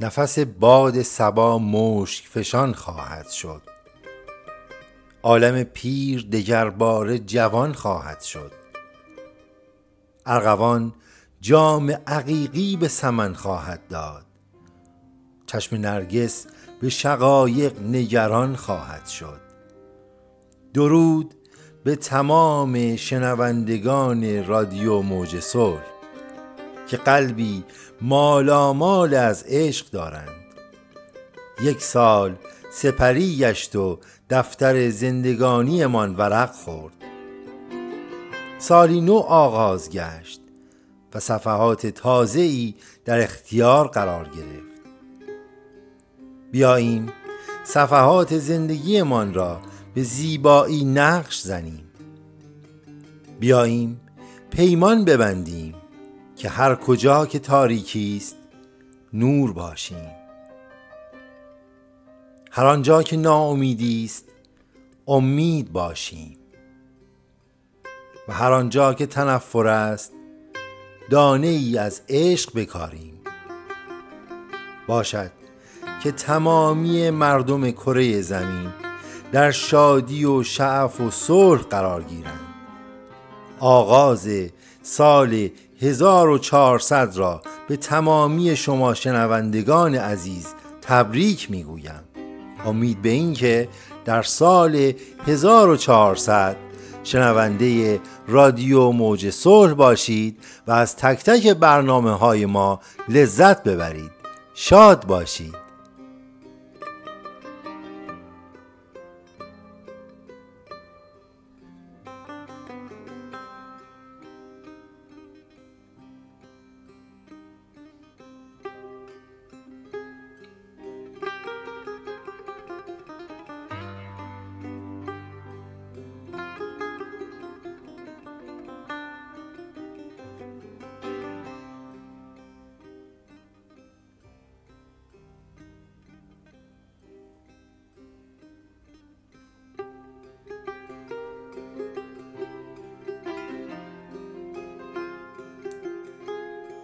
نفس باد سبا مشک فشان خواهد شد. عالم پیر دگرباره جوان خواهد شد. ارغوان جام عقیقی به سمن خواهد داد. چشم نرگس به شقایق نگران خواهد شد. درود به تمام شنوندگان رادیو موج صلح. که قلبی مالامال از عشق دارند. یک سال سپری گشت و دفتر زندگانیمان ورق خورد. سالی نو آغاز گشت و صفحات تازه‌ای در اختیار قرار گرفت. بیاییم صفحات زندگیمان را به زیبایی نقش زنیم. بیاییم پیمان ببندیم. که هر کجا که تاریکی است نور باشیم. هر آنجا که ناامیدی است امید باشیم. و هر آنجا که تنفر است دانه ای از عشق بکاریم. باشد که تمامی مردم کره زمین در شادی و شعف و صلح قرار گیرند. آغاز سال 1400 را به تمامی شما شنوندگان عزیز تبریک می‌گویم. امید به اینکه در سال 1400 شنونده رادیو موج صلح باشید و از تک تک برنامه های ما لذت ببرید. شاد باشید.